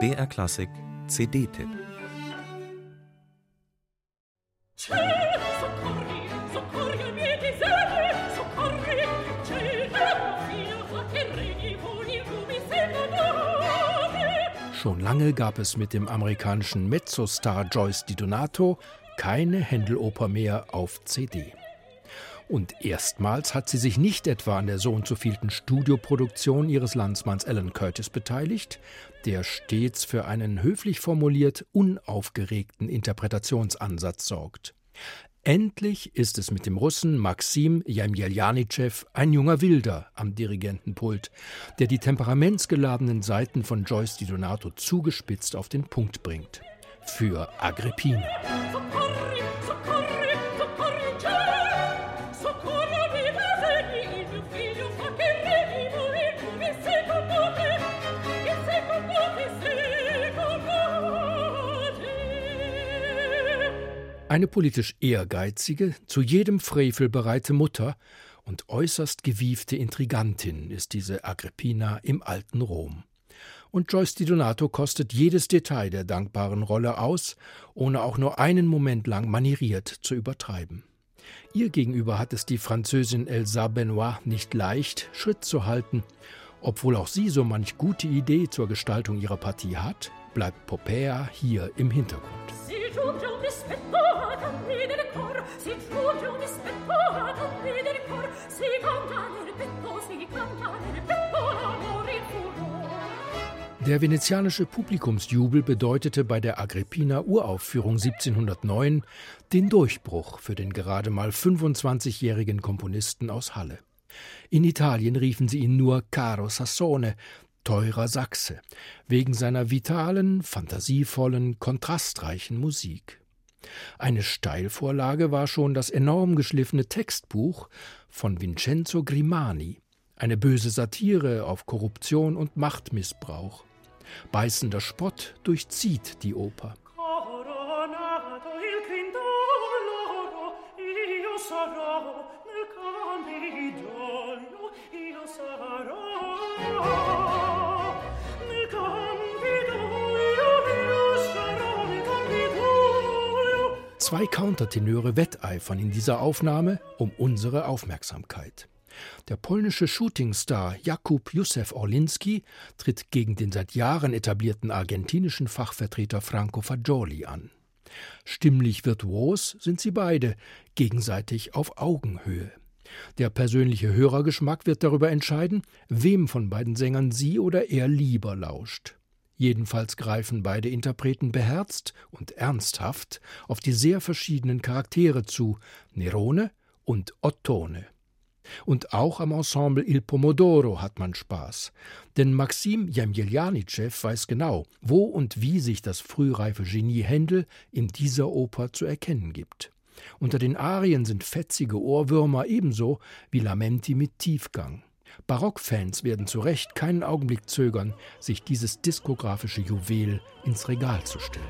BR Klassik CD-Tipp Schon lange gab es mit dem amerikanischen Mezzostar Joyce Di Donato keine Händeloper mehr auf CD. Und erstmals hat sie sich nicht etwa an der so und so vielten Studioproduktion ihres Landsmanns Alan Curtis beteiligt, der stets für einen höflich formuliert unaufgeregten Interpretationsansatz sorgt. Endlich ist es mit dem Russen Maxim Jemjeljanitschew ein junger Wilder am Dirigentenpult, der die temperamentsgeladenen Seiten von Joyce Di Donato zugespitzt auf den Punkt bringt. Für Agrippina. Eine politisch ehrgeizige, zu jedem Frevel bereite Mutter und äußerst gewiefte Intrigantin ist diese Agrippina im alten Rom. Und Joyce Di Donato kostet jedes Detail der dankbaren Rolle aus, ohne auch nur einen Moment lang manieriert zu übertreiben. Ihr gegenüber hat es die Französin Elsa Benoit nicht leicht, Schritt zu halten. Obwohl auch sie so manch gute Idee zur Gestaltung ihrer Partie hat, bleibt Popea hier im Hintergrund. Der venezianische Publikumsjubel bedeutete bei der Agrippina Uraufführung 1709 den Durchbruch für den gerade mal 25-jährigen Komponisten aus Halle. In Italien riefen sie ihn nur Caro Sassone, teurer Sachse, wegen seiner vitalen, fantasievollen, kontrastreichen Musik. Eine Steilvorlage war schon das enorm geschliffene Textbuch von Vincenzo Grimani, eine böse Satire auf Korruption und Machtmissbrauch. Beißender Spott durchzieht die Oper. Zwei Countertenöre wetteifern in dieser Aufnahme um unsere Aufmerksamkeit. Der polnische Shootingstar Jakub Józef Orlinski tritt gegen den seit Jahren etablierten argentinischen Fachvertreter Franco Fagioli an. Stimmlich virtuos sind sie beide, gegenseitig auf Augenhöhe. Der persönliche Hörergeschmack wird darüber entscheiden, wem von beiden Sängern sie oder er lieber lauscht. Jedenfalls greifen beide Interpreten beherzt und ernsthaft auf die sehr verschiedenen Charaktere zu, Nerone und Ottone. Und auch am Ensemble Il Pomodoro hat man Spaß. Denn Maxim Jemjeljanitschew weiß genau, wo und wie sich das frühreife Genie Händel in dieser Oper zu erkennen gibt. Unter den Arien sind fetzige Ohrwürmer ebenso wie Lamenti mit Tiefgang. Barockfans werden zu Recht keinen Augenblick zögern, sich dieses diskografische Juwel ins Regal zu stellen.